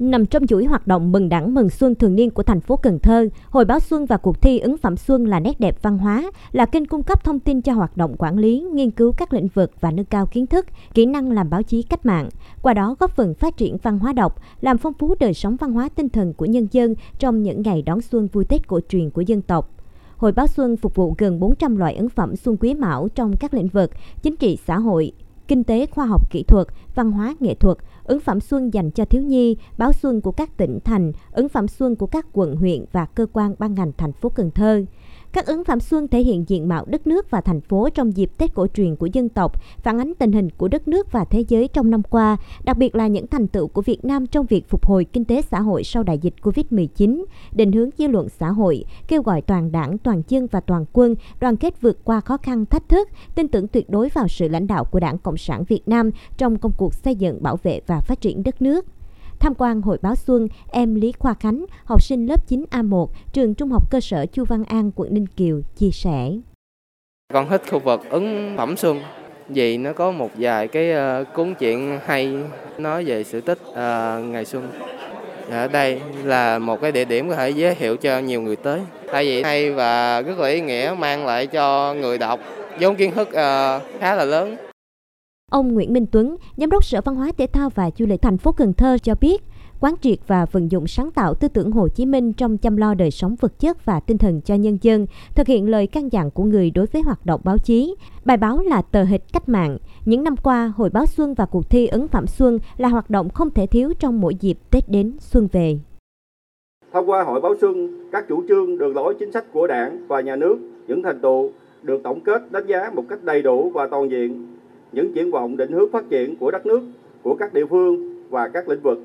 Nằm trong chuỗi hoạt động mừng đảng mừng xuân thường niên của thành phố Cần Thơ, Hội báo xuân và cuộc thi ứng phẩm xuân là nét đẹp văn hóa, là kênh cung cấp thông tin cho hoạt động quản lý, nghiên cứu các lĩnh vực và nâng cao kiến thức, kỹ năng làm báo chí cách mạng. Qua đó góp phần phát triển văn hóa đọc, làm phong phú đời sống văn hóa tinh thần của nhân dân trong những ngày đón xuân vui Tết cổ truyền của dân tộc. Hội báo xuân phục vụ gần 400 loại ấn phẩm xuân quý mão trong các lĩnh vực chính trị xã hội, kinh tế khoa học kỹ thuật, văn hóa nghệ thuật, ứng phẩm xuân dành cho thiếu nhi, báo xuân của các tỉnh thành, ứng phẩm xuân của các quận huyện và cơ quan ban ngành thành phố Cần Thơ. Các ứng phẩm xuân thể hiện diện mạo đất nước và thành phố trong dịp Tết cổ truyền của dân tộc, phản ánh tình hình của đất nước và thế giới trong năm qua, đặc biệt là những thành tựu của Việt Nam trong việc phục hồi kinh tế xã hội sau đại dịch Covid-19, định hướng dư luận xã hội, kêu gọi toàn đảng, toàn dân và toàn quân đoàn kết vượt qua khó khăn thách thức, tin tưởng tuyệt đối vào sự lãnh đạo của Đảng Cộng sản Việt Nam trong công cuộc xây dựng, bảo vệ và phát triển đất nước. Tham quan Hội báo Xuân, em Lý Khoa Khánh, học sinh lớp 9A1, trường Trung học cơ sở Chu Văn An, quận Ninh Kiều, chia sẻ. Con thích khu vực ứng phẩm xuân vì nó có một vài cái uh, cuốn chuyện hay nói về sự tích uh, ngày xuân. Ở đây là một cái địa điểm có thể giới thiệu cho nhiều người tới. Thay vì hay và rất là ý nghĩa mang lại cho người đọc vốn kiến thức uh, khá là lớn. Ông Nguyễn Minh Tuấn, Giám đốc Sở Văn hóa Thể thao và Du lịch thành phố Cần Thơ cho biết, quán triệt và vận dụng sáng tạo tư tưởng Hồ Chí Minh trong chăm lo đời sống vật chất và tinh thần cho nhân dân, thực hiện lời căn dặn của người đối với hoạt động báo chí. Bài báo là tờ hịch cách mạng. Những năm qua, Hội báo Xuân và cuộc thi ấn phẩm Xuân là hoạt động không thể thiếu trong mỗi dịp Tết đến xuân về. Thông qua Hội báo Xuân, các chủ trương, đường lối chính sách của Đảng và Nhà nước, những thành tựu được tổng kết đánh giá một cách đầy đủ và toàn diện những triển vọng định hướng phát triển của đất nước, của các địa phương và các lĩnh vực.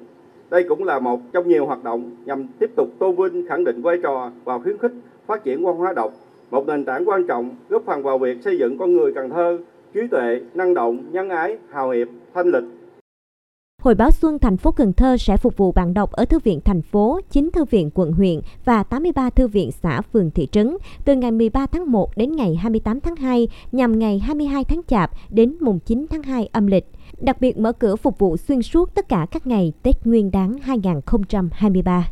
Đây cũng là một trong nhiều hoạt động nhằm tiếp tục tôn vinh khẳng định vai trò và khuyến khích phát triển văn hóa đọc, một nền tảng quan trọng góp phần vào việc xây dựng con người Cần Thơ trí tuệ, năng động, nhân ái, hào hiệp, thanh lịch, Hội báo Xuân thành phố Cần Thơ sẽ phục vụ bạn đọc ở thư viện thành phố, 9 thư viện quận huyện và 83 thư viện xã phường thị trấn từ ngày 13 tháng 1 đến ngày 28 tháng 2 nhằm ngày 22 tháng Chạp đến mùng 9 tháng 2 âm lịch. Đặc biệt mở cửa phục vụ xuyên suốt tất cả các ngày Tết Nguyên đán 2023.